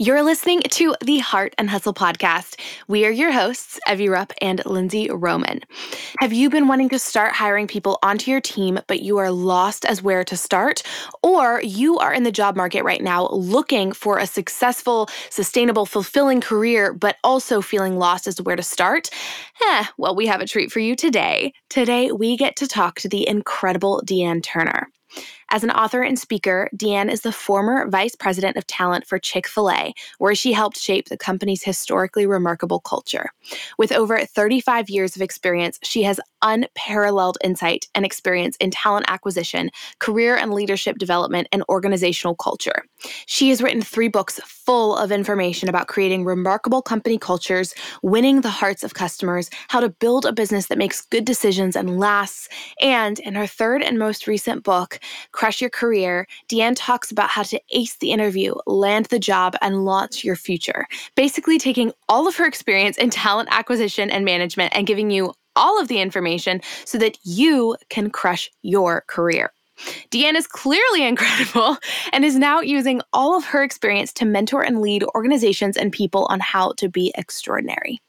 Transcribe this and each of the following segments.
You're listening to the Heart and Hustle podcast. We are your hosts, Evie Rupp and Lindsay Roman. Have you been wanting to start hiring people onto your team, but you are lost as where to start? Or you are in the job market right now looking for a successful, sustainable, fulfilling career, but also feeling lost as to where to start? Eh, well, we have a treat for you today. Today, we get to talk to the incredible Dee Ann Turner. As an author and speaker, Dee Ann is the former vice president of talent for Chick fil A, where she helped shape the company's historically remarkable culture. With over 35 years of experience, she has unparalleled insight and experience in talent acquisition, career and leadership development, and organizational culture. She has written three books full of information about creating remarkable company cultures, winning the hearts of customers, how to build a business that makes good decisions and lasts, and in her third and most recent book, Crush Your Career, Dee Ann talks about how to ace the interview, land the job, and launch your future. Basically, taking all of her experience in talent acquisition and management and giving you all of the information so that you can crush your career. Dee Ann is clearly incredible and is now using all of her experience to mentor and lead organizations and people on how to be extraordinary.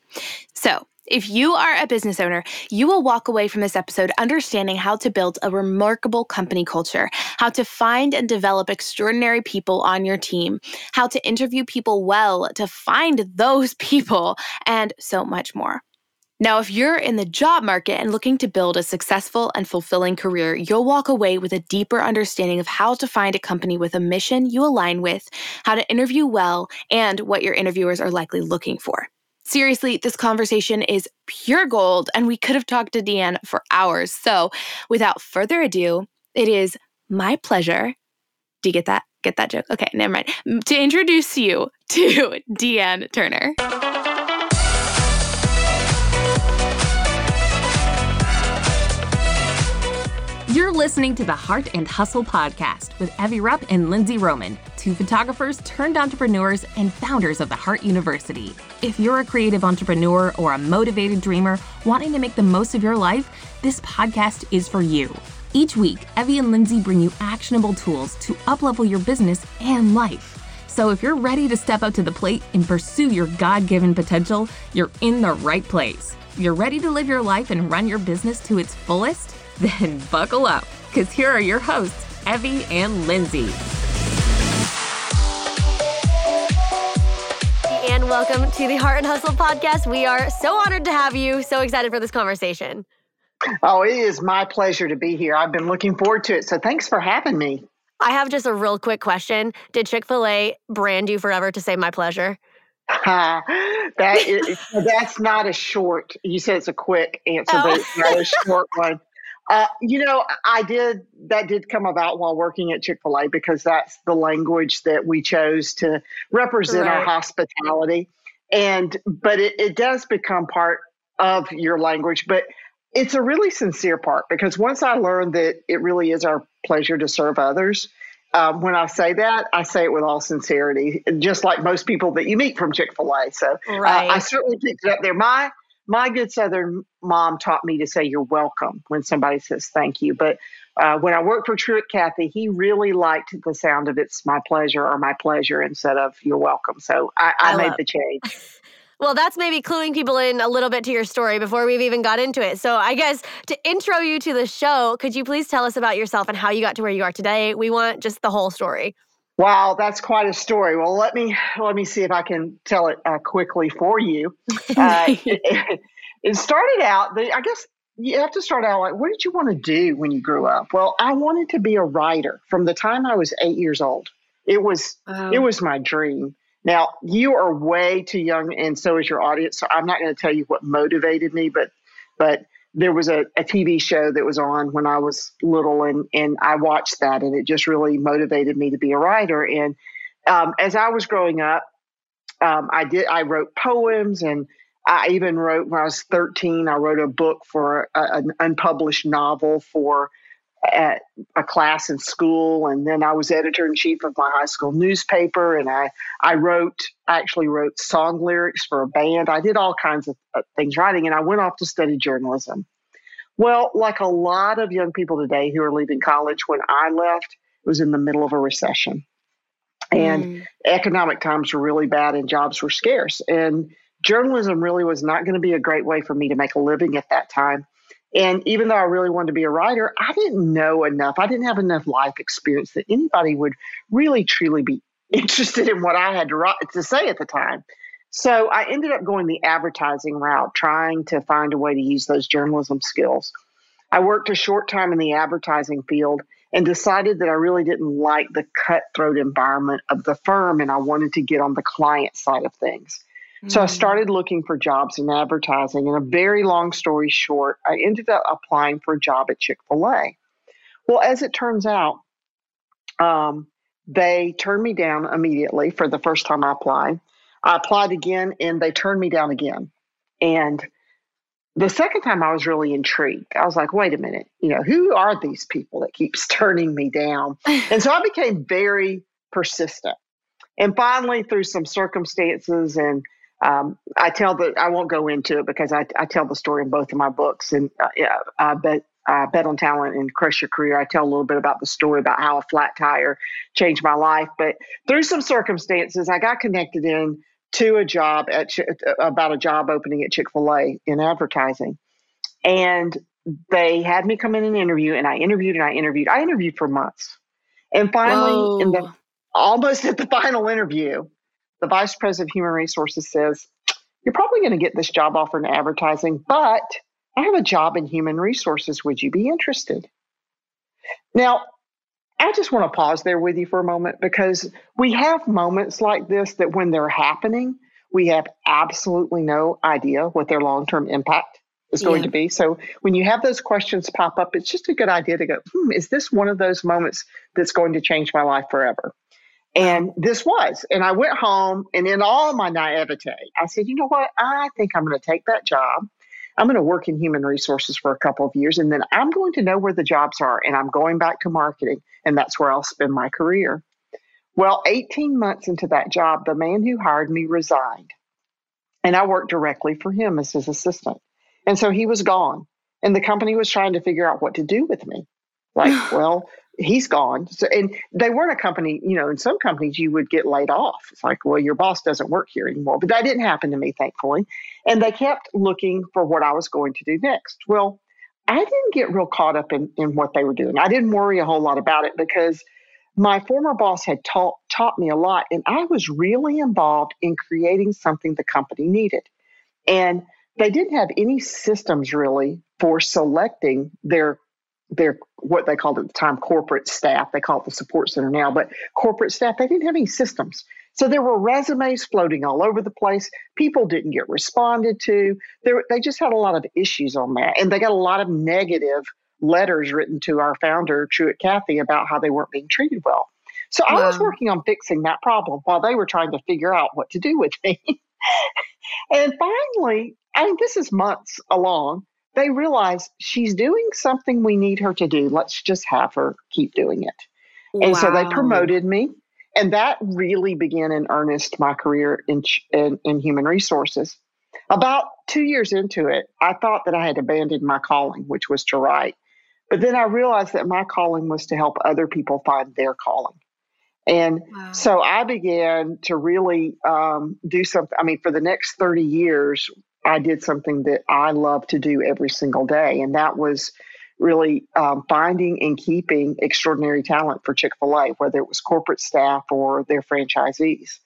So, if you are a business owner, you will walk away from this episode understanding how to build a remarkable company culture, how to find and develop extraordinary people on your team, how to interview people well to find those people, and so much more. Now, if you're in the job market and looking to build a successful and fulfilling career, you'll walk away with a deeper understanding of how to find a company with a mission you align with, how to interview well, and what your interviewers are likely looking for. Seriously, this conversation is pure gold, and we could have talked to Dee Ann for hours. So, without further ado, it is my pleasure. Do you get that? Get that joke? Okay, never mind. To introduce you to Dee Ann Turner. You're listening to the Heart and Hustle podcast with Evie Rupp and Lindsay Roman, two photographers turned entrepreneurs and founders of the Heart University. If you're a creative entrepreneur or a motivated dreamer wanting to make the most of your life, this podcast is for you. Each week, Evie and Lindsay bring you actionable tools to uplevel your business and life. So if you're ready to step up to the plate and pursue your God given potential, you're in the right place. You're ready to live your life and run your business to its fullest? Then buckle up, because here are your hosts, Evie and Lindsay. And welcome to the Heart and Hustle podcast. We are so honored to have you. So excited for this conversation. Oh, it is my pleasure to be here. I've been looking forward to it. So thanks for having me. I have just a real quick question. Did Chick fil A brand you forever to say my pleasure? that is, that's not a short. You said it's a quick answer, oh. but it's not a oh. short one. Uh, you know, I did that did come about while working at Chick fil A because that's the language that we chose to represent right. our hospitality. And, but it, it does become part of your language. But it's a really sincere part because once I learned that it really is our pleasure to serve others, um, when I say that, I say it with all sincerity, just like most people that you meet from Chick fil A. So right. uh, I certainly picked it up there. My my good Southern mom taught me to say you're welcome when somebody says thank you. But uh, when I worked for Truett Cathy, he really liked the sound of it's my pleasure or my pleasure instead of you're welcome. So I, I, I made the change. Well, that's maybe cluing people in a little bit to your story before we've even got into it. So, I guess to intro you to the show, could you please tell us about yourself and how you got to where you are today? We want just the whole story. Wow, that's quite a story. Well, let me let me see if I can tell it uh, quickly for you. Uh, it, it, started out. The, I guess you have to start out like, what did you want to do when you grew up? Well, I wanted to be a writer from the time I was eight years old. It was it was my dream. Now you are way too young, and so is your audience. So I'm not going to tell you what motivated me, but but there was a, a TV show that was on when I was little, and and I watched that, and it just really motivated me to be a writer. And um, as I was growing up, um, I did I wrote poems, and I even wrote when I was thirteen. I wrote a book for a, an unpublished novel for at a class in school and then I was editor in chief of my high school newspaper and I I wrote actually wrote song lyrics for a band. I did all kinds of things writing and I went off to study journalism. Well, like a lot of young people today who are leaving college when I left, it was in the middle of a recession. And mm. economic times were really bad and jobs were scarce. And journalism really was not going to be a great way for me to make a living at that time. And even though I really wanted to be a writer, I didn't know enough. I didn't have enough life experience that anybody would really truly be interested in what I had to, write, to say at the time. So I ended up going the advertising route, trying to find a way to use those journalism skills. I worked a short time in the advertising field and decided that I really didn't like the cutthroat environment of the firm and I wanted to get on the client side of things. So I mm. started looking for jobs in advertising. And a very long story short, I ended up applying for a job at Chick fil A. Well, as it turns out, um, they turned me down immediately for the first time I applied. I applied again and they turned me down again. And the second time I was really intrigued. I was like, wait a minute, you know, who are these people that keeps turning me down? and so I became very persistent. And finally, through some circumstances, and um, I tell the, I won't go into it because I, I tell the story in both of my books. And uh, yeah, I bet, uh, bet on talent and crush your career. I tell a little bit about the story about how a flat tire changed my life. But through some circumstances, I got connected in to a job at about a job opening at Chick Fil A in advertising, and they had me come in and interview, and I interviewed and I interviewed. I interviewed for months, and finally, Whoa. in the almost at the final interview, the vice president of human resources says, "You're probably going to get this job offer in advertising, but I have a job in human resources. Would you be interested?" Now, I just want to pause there with you for a moment because we have moments like this that when they're happening, we have absolutely no idea what their long term impact is going yeah. to be. So when you have those questions pop up, it's just a good idea to go, hmm, is this one of those moments that's going to change my life forever? And this was. And I went home and in all my naivete, I said, you know what? I think I'm going to take that job. I'm going to work in human resources for a couple of years and then I'm going to know where the jobs are and I'm going back to marketing and that's where I'll spend my career. Well, 18 months into that job, the man who hired me resigned and I worked directly for him as his assistant. And so he was gone and the company was trying to figure out what to do with me. Like, well, he's gone. So, and they weren't a company, you know, in some companies you would get laid off. It's like, well, your boss doesn't work here anymore. But that didn't happen to me, thankfully. And they kept looking for what I was going to do next. Well, I didn't get real caught up in, in what they were doing. I didn't worry a whole lot about it because my former boss had taught taught me a lot and I was really involved in creating something the company needed. And they didn't have any systems really for selecting their their what they called at the time corporate staff. They call it the support center now, but corporate staff, they didn't have any systems. So there were resumes floating all over the place. People didn't get responded to. There, they just had a lot of issues on that. And they got a lot of negative letters written to our founder, Truett Cathy, about how they weren't being treated well. So wow. I was working on fixing that problem while they were trying to figure out what to do with me. and finally, I mean, this is months along they realize she's doing something we need her to do. Let's just have her keep doing it. Wow. And so they promoted me. And that really began in earnest my career in, in, in human resources. About two years into it, I thought that I had abandoned my calling, which was to write. But then I realized that my calling was to help other people find their calling. And wow. so I began to really um, do something. I mean, for the next 30 years, I did something that I love to do every single day, and that was really um, finding and keeping extraordinary talent for Chick fil A, whether it was corporate staff or their franchisees.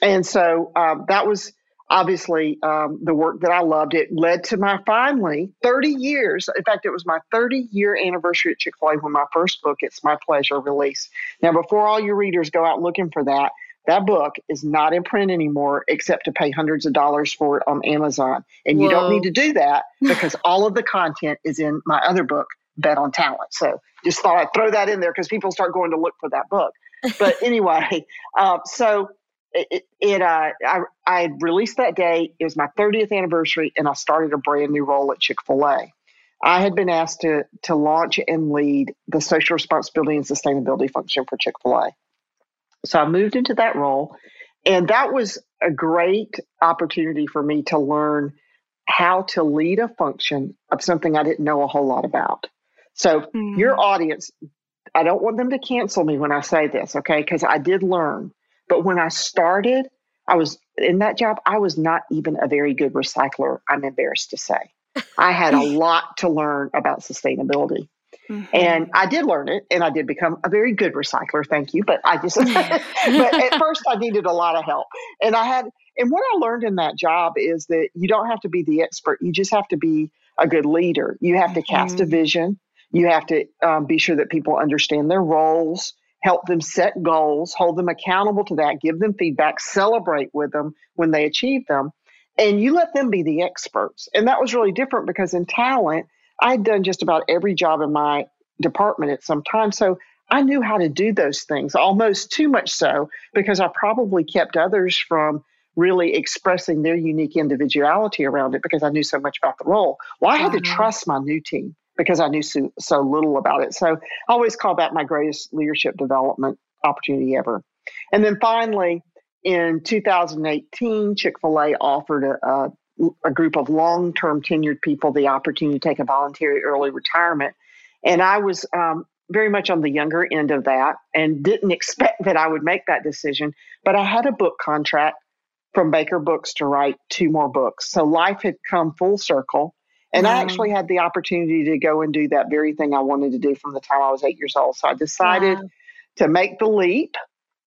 And so um, that was obviously um, the work that I loved. It led to my finally 30 years. In fact, it was my 30 year anniversary at Chick fil A when my first book, It's My Pleasure, released. Now, before all your readers go out looking for that, that book is not in print anymore except to pay hundreds of dollars for it on Amazon. And Whoa. you don't need to do that because all of the content is in my other book, Bet on Talent. So just thought I'd throw that in there because people start going to look for that book. But anyway, uh, so it, it uh, I, I released that day. It was my 30th anniversary, and I started a brand new role at Chick fil A. I had been asked to, to launch and lead the social responsibility and sustainability function for Chick fil A. So I moved into that role. And that was a great opportunity for me to learn how to lead a function of something I didn't know a whole lot about. So, mm. your audience, I don't want them to cancel me when I say this, okay? Because I did learn. But when I started, I was in that job, I was not even a very good recycler, I'm embarrassed to say. I had a lot to learn about sustainability. Mm-hmm. And I did learn it and I did become a very good recycler, thank you. But I just, but at first I needed a lot of help. And I had, and what I learned in that job is that you don't have to be the expert, you just have to be a good leader. You have to cast mm-hmm. a vision, you have to um, be sure that people understand their roles, help them set goals, hold them accountable to that, give them feedback, celebrate with them when they achieve them. And you let them be the experts. And that was really different because in talent, I'd done just about every job in my department at some time. So I knew how to do those things, almost too much so, because I probably kept others from really expressing their unique individuality around it because I knew so much about the role. Well, I had to uh-huh. trust my new team because I knew so, so little about it. So I always call that my greatest leadership development opportunity ever. And then finally, in 2018, Chick fil A offered a, a a group of long term tenured people the opportunity to take a voluntary early retirement. And I was um, very much on the younger end of that and didn't expect that I would make that decision. But I had a book contract from Baker Books to write two more books. So life had come full circle. And I actually had the opportunity to go and do that very thing I wanted to do from the time I was eight years old. So I decided wow. to make the leap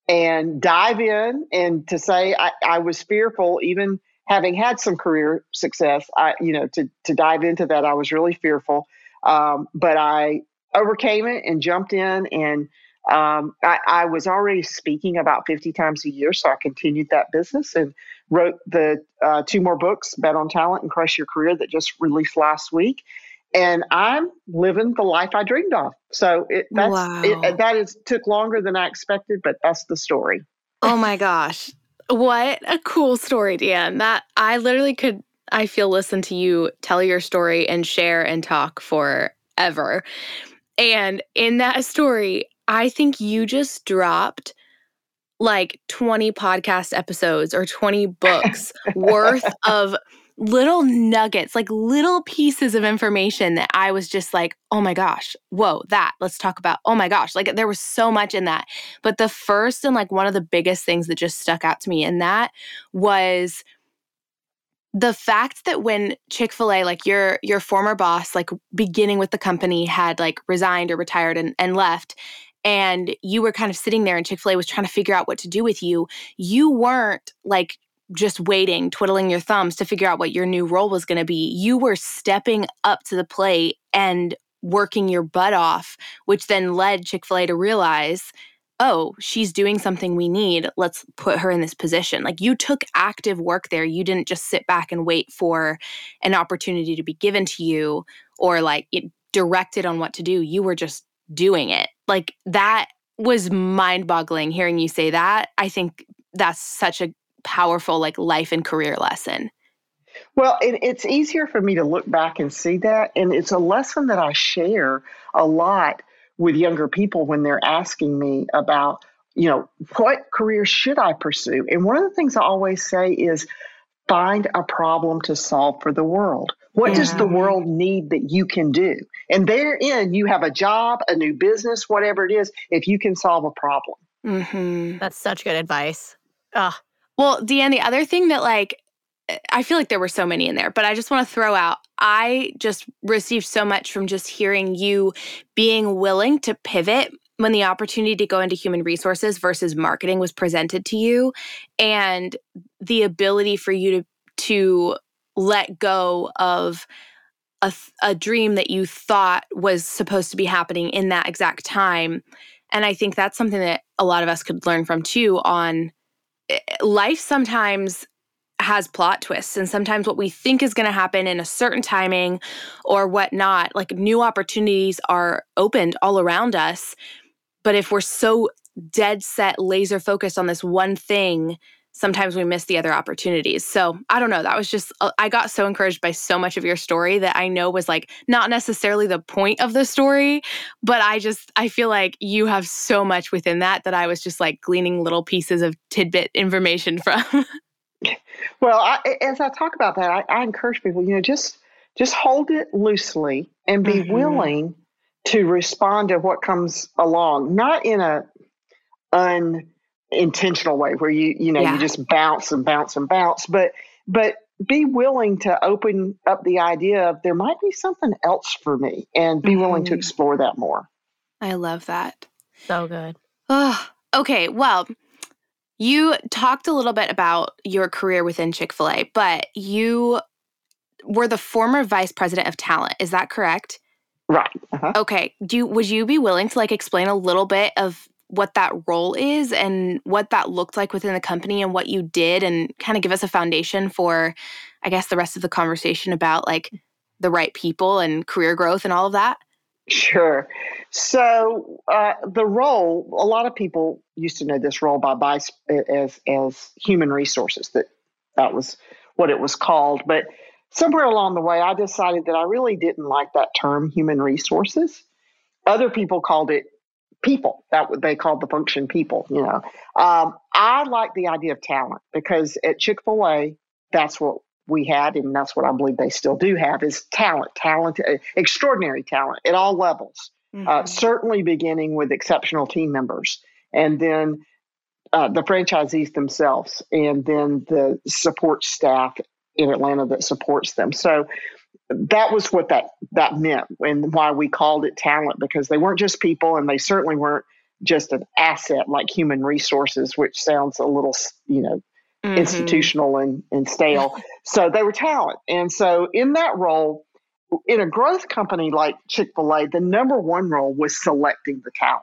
and dive in and to say I, I was fearful, even having had some career success, I, you know, to, to dive into that, I was really fearful. Um, but I overcame it and jumped in and um, I, I, was already speaking about 50 times a year, so I continued that business and wrote the uh, two more books, Bet on Talent and Crush Your Career, that just released last week. And I'm living the life I dreamed of. So it, that's, wow. it, that is took longer than I expected, but that's the story. Oh my gosh. What a cool story, Dan. That I literally could, I feel, listen to you tell your story and share and talk forever. And in that story, I think you just dropped like 20 podcast episodes or 20 books worth of little nuggets, like little pieces of information that I was just like, oh my gosh, whoa, that, let's talk about. Oh my gosh, like there was so much in that. But the first and like one of the biggest things that just stuck out to me in that was the fact that when Chick-fil-A, like your your former boss, like beginning with the company, had like resigned or retired and, and left, and you were kind of sitting there and Chick-fil-A was trying to figure out what to do with you, you weren't like just waiting, twiddling your thumbs to figure out what your new role was going to be. You were stepping up to the plate and working your butt off, which then led Chick fil A to realize, oh, she's doing something we need. Let's put her in this position. Like you took active work there. You didn't just sit back and wait for an opportunity to be given to you or like it directed on what to do. You were just doing it. Like that was mind boggling hearing you say that. I think that's such a powerful like life and career lesson? Well, it, it's easier for me to look back and see that. And it's a lesson that I share a lot with younger people when they're asking me about, you know, what career should I pursue? And one of the things I always say is find a problem to solve for the world. What yeah. does the world need that you can do? And therein, you have a job, a new business, whatever it is, if you can solve a problem. Mm-hmm. That's such good advice. Ugh. Well, Dee Ann, the other thing that like I feel like there were so many in there, but I just want to throw out I just received so much from just hearing you being willing to pivot when the opportunity to go into human resources versus marketing was presented to you and the ability for you to to let go of a, a dream that you thought was supposed to be happening in that exact time and i think that's something that a lot of us could learn from too on eh, life sometimes has plot twists and sometimes what we think is going to happen in a certain timing or whatnot like new opportunities are opened all around us but if we're so dead set laser focused on this one thing sometimes we miss the other opportunities. So I don't know. That was just, uh, I got so encouraged by so much of your story that I know was like not necessarily the point of the story, but I just, I feel like you have so much within that that I was just like gleaning little pieces of tidbit information from. well, I, as I talk about that, I, I, encourage people, you know, just, just hold it loosely and be mm-hmm. willing to respond to what comes along, not in a unintentional way where you you know yeah. you just bounce and bounce and bounce, but but be willing to open up the idea of there might be something else for me and be mm-hmm. willing to mm-hmm. explore that more. I love that. So good. Oh, okay. Well, you talked a little bit about your career within Chick fil A, but you were the former vice president of talent. Is that correct? Right. Uh-huh. Okay. Do you, would you be willing to like explain a little bit of what that role is and what that looked like within the company and what you did and kind of give us a foundation for I guess the rest of the conversation about like the right people and career growth and all of that? Sure. So uh, the role, a lot of people used to know this role by vice as as human resources. That that was what it was called. But somewhere along the way, I decided that I really didn't like that term, human resources. Other people called it people. That what they called the function people. You know, um, I like the idea of talent because at Chick Fil A, that's what we had, and that's what I believe they still do have, is talent, talent, uh, extraordinary talent at all levels. Uh, mm-hmm. Uh, certainly beginning with exceptional team members, and then uh, the franchisees themselves, and then the support staff in Atlanta that supports them. So that was what that that meant, and why we called it talent because they weren't just people, and they certainly weren't just an asset like human resources, which sounds a little, you know, mm-hmm. institutional and, and stale. so they were talent. And so in that role, in a growth company like Chick fil A, the number one role was selecting the talent.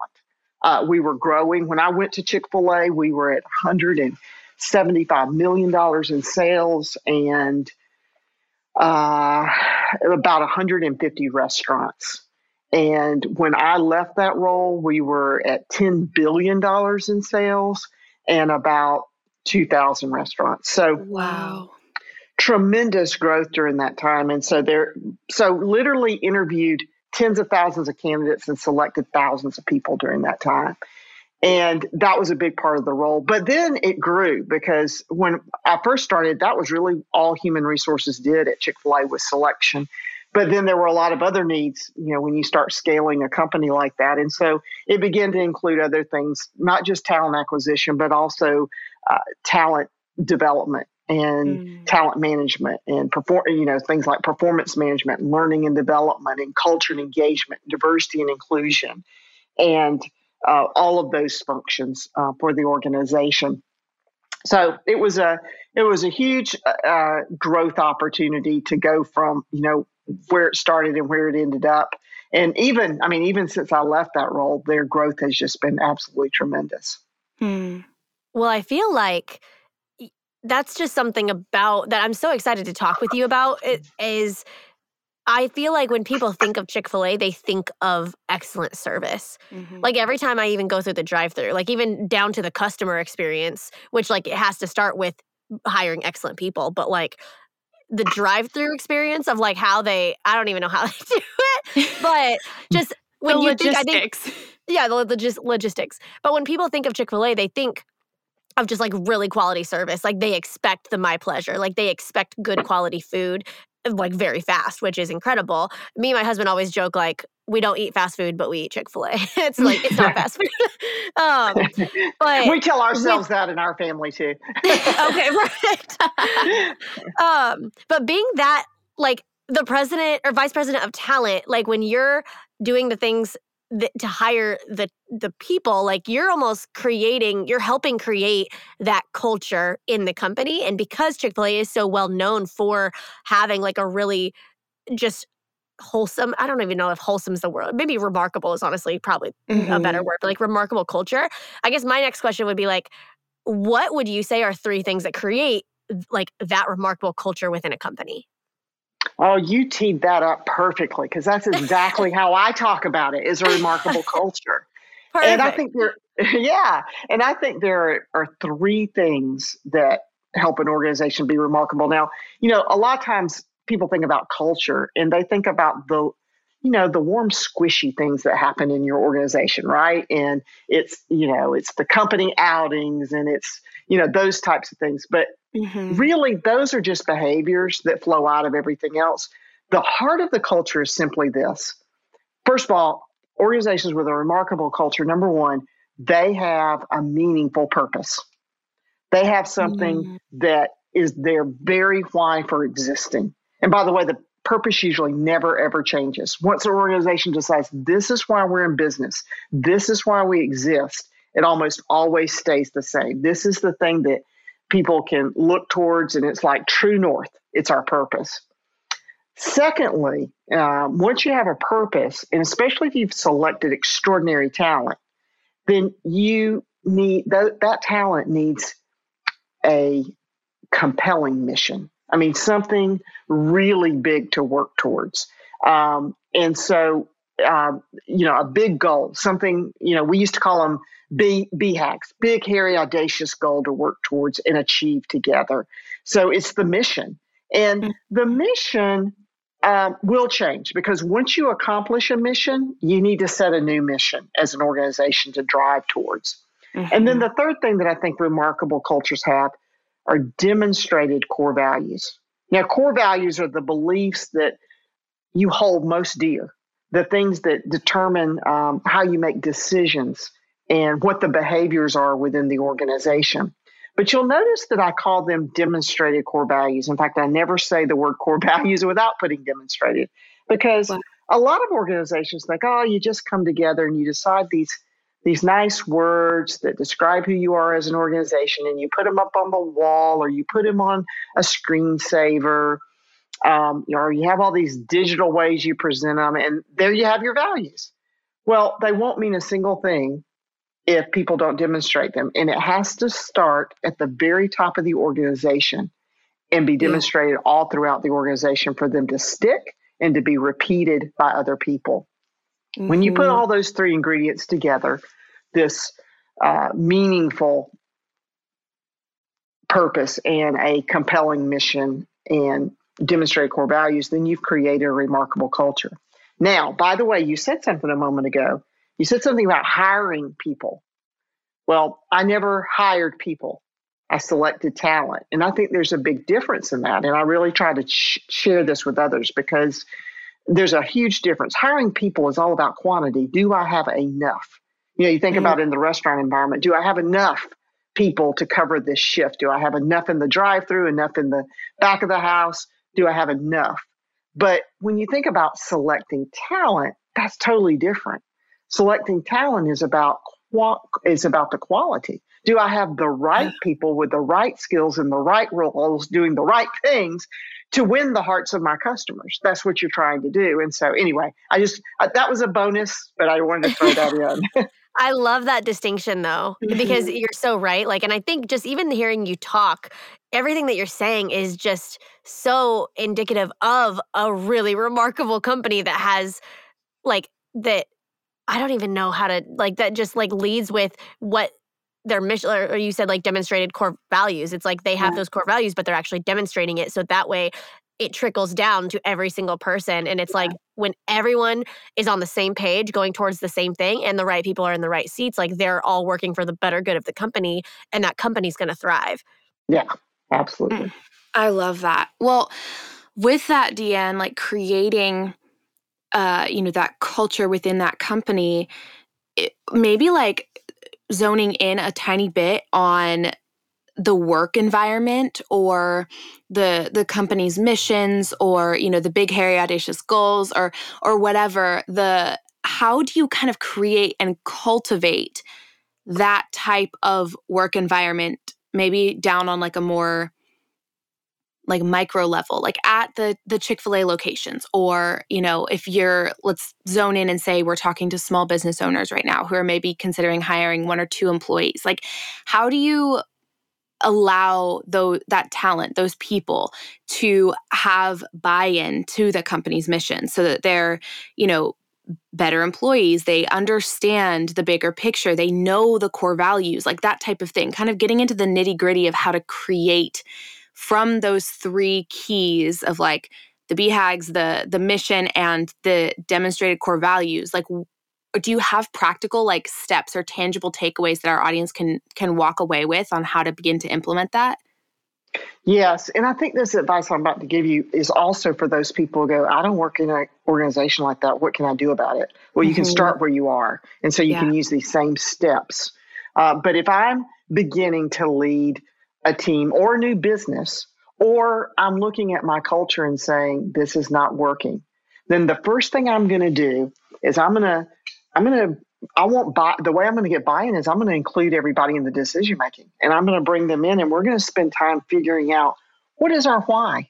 Uh, we were growing. When I went to Chick fil A, we were at $175 million in sales and uh, about 150 restaurants. And when I left that role, we were at $10 billion in sales and about 2,000 restaurants. So, wow. Tremendous growth during that time. And so there, so literally interviewed tens of thousands of candidates and selected thousands of people during that time. And that was a big part of the role. But then it grew because when I first started, that was really all human resources did at Chick fil A was selection. But then there were a lot of other needs, you know, when you start scaling a company like that. And so it began to include other things, not just talent acquisition, but also uh, talent development and mm. talent management and perform you know things like performance management learning and development and culture and engagement diversity and inclusion and uh, all of those functions uh, for the organization. So it was a it was a huge uh, growth opportunity to go from you know where it started and where it ended up. And even i mean even since i left that role their growth has just been absolutely tremendous. Hmm. Well, I feel like that's just something about that I'm so excited to talk with you about it is I feel like when people think of Chick-fil-A, they think of excellent service. Mm-hmm. Like every time I even go through the drive-through, like even down to the customer experience, which like it has to start with hiring excellent people, but like the drive-through experience of like how they I don't even know how they do it, but just when you logistics. think I think yeah, the logis- logistics. But when people think of Chick-fil-A, they think of just like really quality service. Like they expect the my pleasure. Like they expect good quality food like very fast, which is incredible. Me and my husband always joke like we don't eat fast food, but we eat Chick Fil A. it's like it's not fast food. um, but we tell ourselves we, that in our family too. okay, right. um, but being that like the president or vice president of talent, like when you're doing the things the, to hire the the people like you're almost creating you're helping create that culture in the company and because chick-fil-a is so well known for having like a really just wholesome i don't even know if wholesome is the word maybe remarkable is honestly probably mm-hmm. a better mm-hmm. word but like remarkable culture i guess my next question would be like what would you say are three things that create like that remarkable culture within a company Oh, you teed that up perfectly because that's exactly how I talk about it is a remarkable culture. Perfect. And I think there, yeah, and I think there are, are three things that help an organization be remarkable. Now, you know, a lot of times people think about culture and they think about the you know the warm squishy things that happen in your organization right and it's you know it's the company outings and it's you know those types of things but mm-hmm. really those are just behaviors that flow out of everything else the heart of the culture is simply this first of all organizations with a remarkable culture, number one, they have a meaningful purpose. They have something mm. that is their very why for existing. And by the way, the purpose usually never ever changes. Once an organization decides this is why we're in business, this is why we exist, it almost always stays the same. This is the thing that people can look towards, and it's like true north. It's our purpose. Secondly, uh, once you have a purpose, and especially if you've selected extraordinary talent, then you need that talent needs a compelling mission. I mean, something really big to work towards. Um, and so, uh, you know, a big goal, something, you know, we used to call them B, BHAGs, big, hairy, audacious goal to work towards and achieve together. So it's the mission. And mm. the mission um, will change because once you accomplish a mission, you need to set a new mission as an organization to drive towards. Mm-hmm. And then mm-hmm. the third thing that I think remarkable cultures have are demonstrated core values. Now, core values are the beliefs that you hold most dear, the things that determine um, how you make decisions and what the behaviors are within the organization. But you'll notice that I call them demonstrated core values. In fact, I never say the word core values without putting demonstrated because a lot of organizations think, oh, you just come together and you decide these these nice words that describe who you are as an organization and you put them up on the wall or you put them on a screensaver um, or you have all these digital ways you present them and there you have your values well they won't mean a single thing if people don't demonstrate them. And it has to start at the very top of the organization and be demonstrated all throughout the organization for them to stick and to be repeated by other people. Mm-hmm. When you put mm-hmm. all those three ingredients together, this uh, meaningful purpose and a compelling mission and demonstrate core values, then you've created a remarkable culture. Now, by the way, you said something a moment ago you said something about hiring people. Well, I never hired people. I selected talent. And I think there's a big difference in that. And I really try to sh- share this with others because there's a huge difference. Hiring people is all about quantity. Do I have enough? You know, you think mm-hmm. about in the restaurant environment, do I have enough people to cover this shift? Do I have enough in the drive through, enough in the back of the house? Do I have enough? But when you think about selecting talent, that's totally different selecting talent is about is about the quality. Do I have the right people with the right skills and the right roles doing the right things to win the hearts of my customers? That's what you're trying to do. And so, anyway, I just uh, that was a bonus, but I wanted to throw that in. I love that distinction though, because mm-hmm. you're so right. Like, and I think just even hearing you talk, everything that you're saying is just so indicative of a really remarkable company that has like that I don't even know how to like that just like leads with what their mission or you said like demonstrated core values. It's like they have yeah. those core values, but they're actually demonstrating it. So that way it trickles down to every single person. And it's yeah. like when everyone is on the same page going towards the same thing and the right people are in the right seats, like they're all working for the better good of the company and that company's gonna thrive. Yeah, absolutely. Mm, I love that. Well, with that, Dee Ann, like creating uh, you know that culture within that company it, maybe like zoning in a tiny bit on the work environment or the the company's missions or you know the big hairy audacious goals or or whatever the how do you kind of create and cultivate that type of work environment maybe down on like a more like micro level like at the the chick-fil-a locations or you know if you're let's zone in and say we're talking to small business owners right now who are maybe considering hiring one or two employees like how do you allow though that talent those people to have buy-in to the company's mission so that they're you know better employees? They understand the bigger picture. They know the core values like that type of thing kind of getting into the nitty gritty of how to create from those three keys of like the BHAGs, the the mission, and the demonstrated core values, like do you have practical like steps or tangible takeaways that our audience can can walk away with on how to begin to implement that? Yes, and I think this advice I'm about to give you is also for those people who go, I don't work in an organization like that. What can I do about it? Well, you mm-hmm. can start where you are, and so you yeah. can use these same steps. Uh, but if I'm beginning to lead a team or a new business, or I'm looking at my culture and saying this is not working, then the first thing I'm going to do is I'm going to I'm going to I want buy the way I'm going to get buy-in is I'm going to include everybody in the decision making, and I'm going to bring them in, and we're going to spend time figuring out what is our why.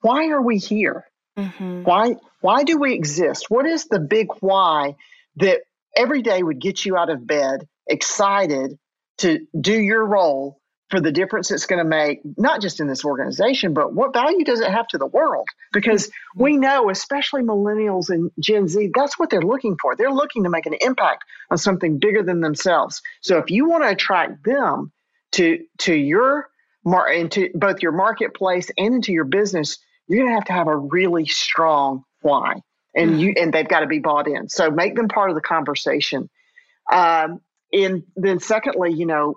Why are we here? Mm-hmm. Why why do we exist? What is the big why that every day would get you out of bed excited to do your role for the difference it's going to make, not just in this organization, but what value does it have to the world? Because we know, especially millennials and Gen Z, that's what they're looking for. They're looking to make an impact on something bigger than themselves. So if you want to attract them to to your mar- into both your marketplace and into your business, you're going to have to have a really strong why, and you and they've got to be bought in. So make them part of the conversation. Um, and then secondly, you know,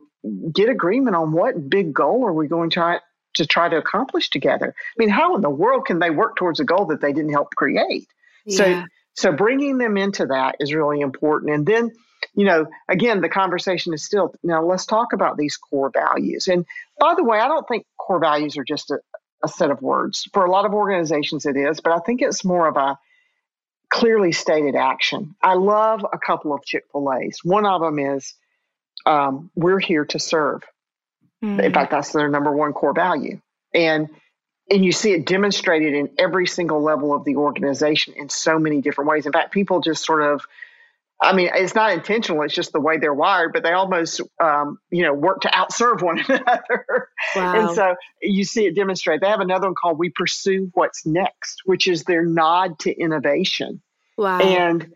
get agreement on what big goal are we going to try to try to accomplish together. I mean, how in the world can they work towards a goal that they didn't help create? Yeah. So so bringing them into that is really important. And then, you know, again, the conversation is still now let's talk about these core values. And by the way, I don't think core values are just a, a set of words. For a lot of organizations it is, but I think it's more of a clearly stated action. I love a couple of Chick-fil-A's. One of them is um, we're here to serve. Mm-hmm. In fact, that's their number one core value. And and you see it demonstrated in every single level of the organization in so many different ways. In fact, people just sort of I mean, it's not intentional. It's just the way they're wired, but they almost, um, you know, work to outserve one another. Wow. And so you see it demonstrate. They have another one called We Pursue What's Next, which is their nod to innovation. Wow. And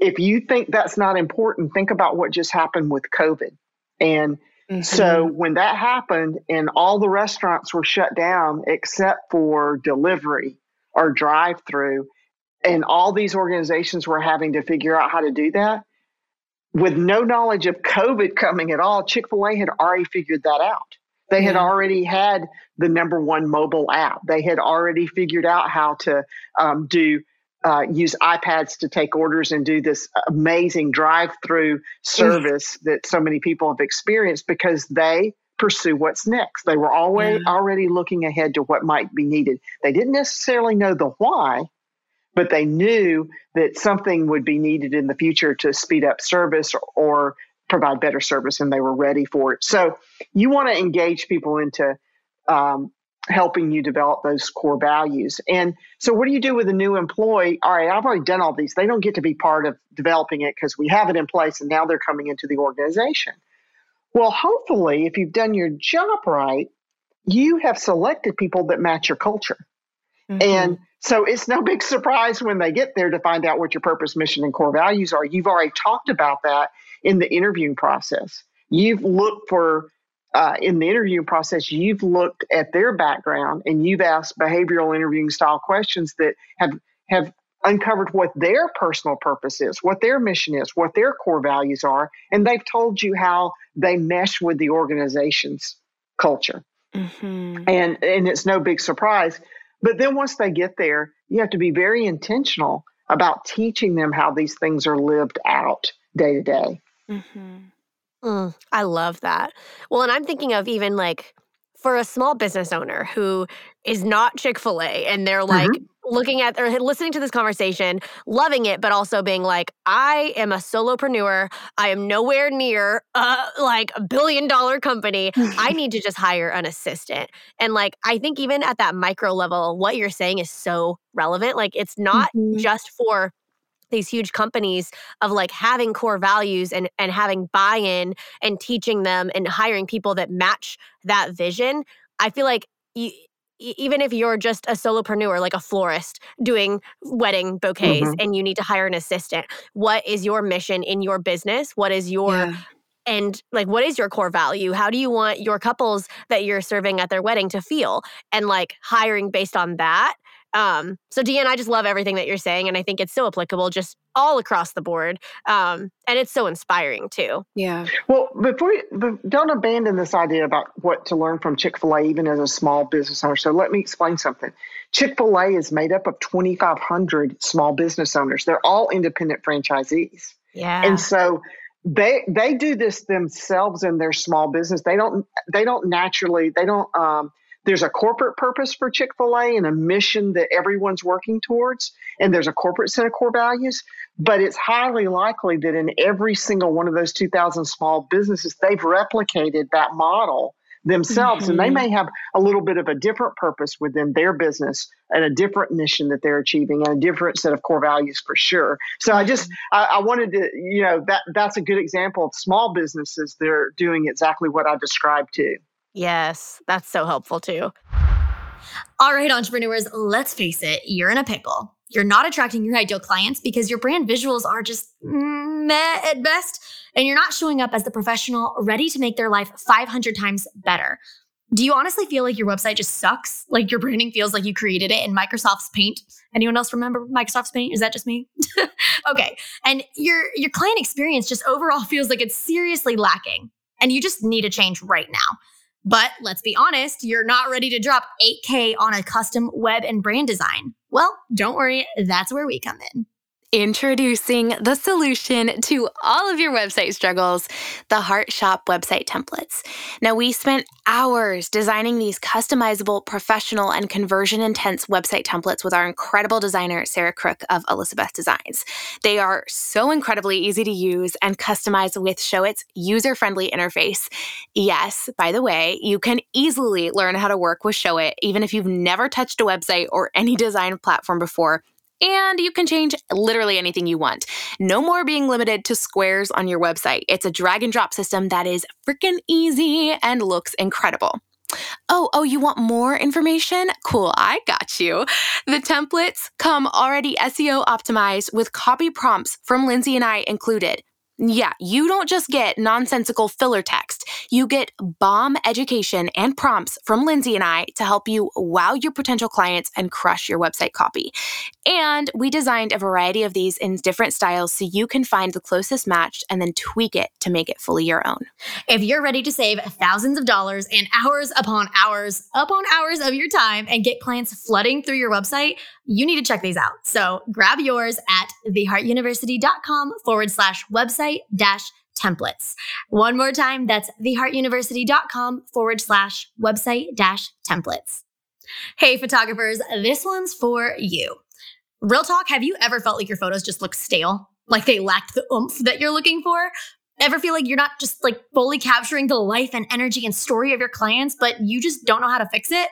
if you think that's not important, think about what just happened with COVID. And mm-hmm. so when that happened and all the restaurants were shut down except for delivery or drive through, and all these organizations were having to figure out how to do that, with no knowledge of COVID coming at all, Chick fil A had already figured that out. They had already had the number one mobile app. They had already figured out how to um, do uh, use iPads to take orders and do this amazing drive-through service that so many people have experienced because they pursue what's next. They were always yeah. already looking ahead to what might be needed. They didn't necessarily know the why, but they knew that something would be needed in the future to speed up service or, or provide better service, and they were ready for it. So you want to engage people into um, helping you develop those core values. And so, what do you do with a new employee? All right, I've already done all these. They don't get to be part of developing it because we have it in place and now they're coming into the organization. Well, hopefully, if you've done your job right, you have selected people that match your culture. Mm-hmm. And so it's no big surprise when they get there to find out what your purpose, mission, and core values are. You've already talked about that in the interviewing process. You've looked for uh, in the interviewing process, you've looked at their background and you've asked behavioral interviewing style questions that have have uncovered what their personal purpose is, what their mission is, what their core values are, and they've told you how they mesh with the organization's culture. Mm-hmm. And and it's no big surprise. But then once they get there, you have to be very intentional about teaching them how these things are lived out day to day. Mm, I love that. Well, and I'm thinking of even like for a small business owner who is not Chick fil A and they're like mm-hmm. looking at or listening to this conversation, loving it, but also being like, I am a solopreneur. I am nowhere near uh, like a billion dollar company. I need to just hire an assistant. And like, I think even at that micro level, what you're saying is so relevant. Like, it's not mm-hmm. just for these huge companies of like having core values and and having buy-in and teaching them and hiring people that match that vision i feel like you, even if you're just a solopreneur like a florist doing wedding bouquets mm-hmm. and you need to hire an assistant what is your mission in your business what is your yeah. and like what is your core value how do you want your couples that you're serving at their wedding to feel and like hiring based on that Um, so Dee Ann, I just love everything that you're saying, and I think it's so applicable just all across the board. Um, and it's so inspiring too. Yeah. Well, before you, don't abandon this idea about what to learn from Chick Fil A, even as a small business owner. So let me explain something. Chick Fil A is made up of 2,500 small business owners. They're all independent franchisees. Yeah. And so they they do this themselves in their small business. They don't they don't naturally they don't um, there's a corporate purpose for Chick-fil-A and a mission that everyone's working towards and there's a corporate set of core values, but it's highly likely that in every single one of those 2000 small businesses they've replicated that model themselves mm-hmm. and they mm-hmm. may have a little bit of a different purpose within their business and a different mission that they're achieving and a different set of core values for sure so i just I, I, wanted to you know that that's a good example of small businesses that are doing exactly what i described too yes that's so helpful too all right entrepreneurs let's face it you're in a pickle you're not attracting your ideal clients because your brand visuals are just meh at best, and you're not showing up as the professional ready to make their life 500 times better. Do you honestly feel like your website just sucks? Like your branding feels like you created it in Microsoft's Paint? Anyone else remember Microsoft's Paint? Is that just me? okay. And your your client experience just overall feels like it's seriously lacking and you just need a change right now. But let's be honest, you're not ready to drop 8K on a custom web and brand design. Well, don't worry, that's where we come in. Introducing the solution to all of your website struggles the Heart Shop website templates. Now, we spent hours designing these customizable, professional, and conversion intense website templates with our incredible designer, Sarah Crook of Elizabeth Designs. They are so incredibly easy to use and customize with Showit's user friendly interface. Yes, by the way, you can easily learn how to work with Showit, even if you've never touched a website or any design platform before and you can change literally anything you want. No more being limited to squares on your website. It's a drag and drop system that is freaking easy and looks incredible. Oh, oh, you want more information? Cool, I got you. The templates come already SEO optimized with copy prompts from Lindsay and I included. Yeah, you don't just get nonsensical filler text. You get bomb education and prompts from Lindsay and I to help you wow your potential clients and crush your website copy. And we designed a variety of these in different styles so you can find the closest match and then tweak it to make it fully your own. If you're ready to save thousands of dollars and hours upon hours upon hours of your time and get clients flooding through your website, you need to check these out. So grab yours at theheartuniversity.com forward slash website dash templates. One more time, that's theheartuniversity.com forward slash website dash templates. Hey, photographers, this one's for you. Real talk, have you ever felt like your photos just look stale? Like they lacked the oomph that you're looking for? Ever feel like you're not just like fully capturing the life and energy and story of your clients, but you just don't know how to fix it?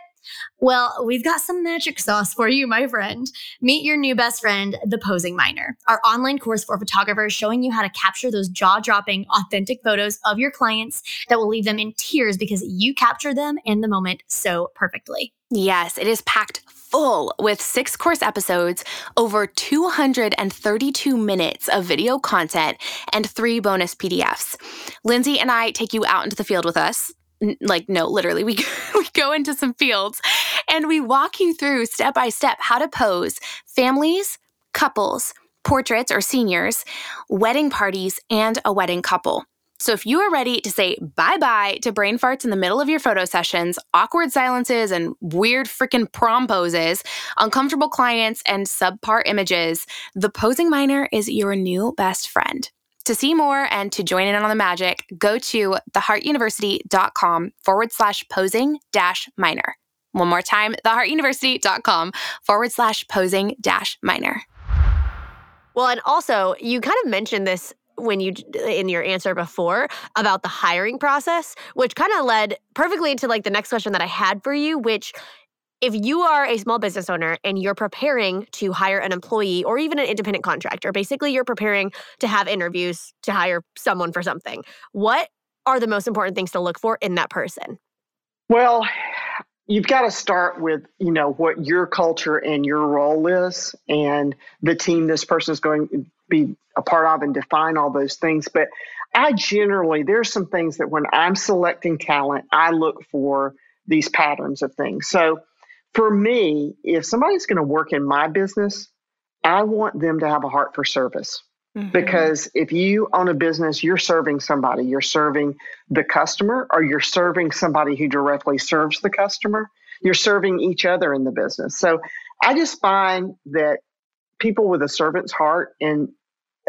Well, we've got some magic sauce for you, my friend. Meet your new best friend, The Posing Miner, our online course for photographers showing you how to capture those jaw dropping, authentic photos of your clients that will leave them in tears because you capture them in the moment so perfectly. Yes, it is packed full with six course episodes, over 232 minutes of video content, and three bonus PDFs. Lindsay and I take you out into the field with us like no literally we we go into some fields and we walk you through step by step how to pose families couples portraits or seniors wedding parties and a wedding couple. So if you are ready to say bye-bye to brain farts in the middle of your photo sessions awkward silences and weird freaking prom poses uncomfortable clients and subpar images the posing miner is your new best friend to see more and to join in on the magic, go to theheartuniversity.com forward slash posing dash minor. One more time, theheartuniversity.com forward slash posing dash minor. Well, and also, you kind of mentioned this when you in your answer before about the hiring process, which kind of led perfectly into like the next question that I had for you, which if you are a small business owner and you're preparing to hire an employee or even an independent contractor, basically you're preparing to have interviews to hire someone for something. What are the most important things to look for in that person? Well, you've got to start with, you know, what your culture and your role is and the team this person is going to be a part of and define all those things. But I generally, there's some things that when I'm selecting talent, I look for these patterns of things. So for me, if somebody's going to work in my business, I want them to have a heart for service. Mm-hmm. Because if you own a business, you're serving somebody, you're serving the customer, or you're serving somebody who directly serves the customer. You're serving each other in the business. So I just find that people with a servant's heart and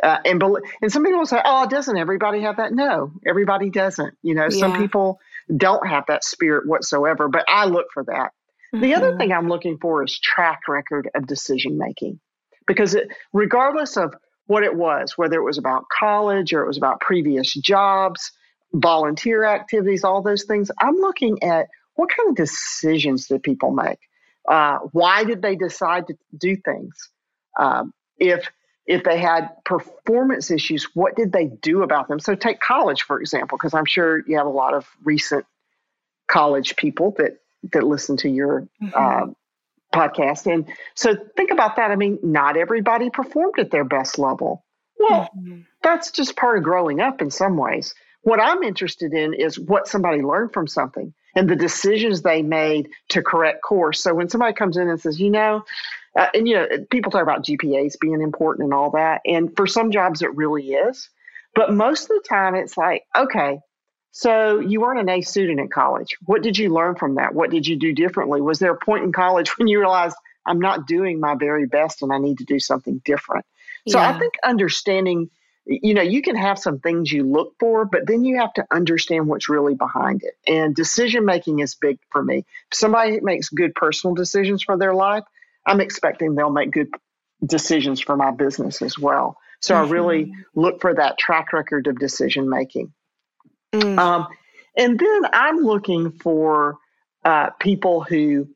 uh, and and some people will say, "Oh, doesn't everybody have that?" No, everybody doesn't. You know, yeah. some people don't have that spirit whatsoever. But I look for that. Mm-hmm. The other mm-hmm. thing I'm looking for is track record of decision making, because it, regardless of what it was, whether it was about college or it was about previous jobs, volunteer activities, all those things, I'm looking at what kind of decisions did people make? Uh, why did they decide to do things? Um, if if they had performance issues, what did they do about them? So take college for example, because I'm sure you have a lot of recent college people that that listen to your mm-hmm. uh, podcast, and so think about that. I mean, not everybody performed at their best level. Well, mm-hmm. that's just part of growing up in some ways. What I'm interested in is what somebody learned from something and the decisions they made to correct course. So when somebody comes in and says, you know, uh, and you know, people talk about GPAs being important and all that, and for some jobs it really is, but most of the time it's like, okay, so you weren't an A student at college. What did you learn from that? What did you do differently? Was there a point in college when you realized I'm not doing my very best and I need to do something different? So yeah. I think understanding you know, you can have some things you look for, but then you have to understand what's really behind it. And decision making is big for me. If somebody makes good personal decisions for their life, I'm expecting they'll make good decisions for my business as well. So mm-hmm. I really mm-hmm. look for that track record of decision making. Mm. Um, and then I'm looking for uh, people who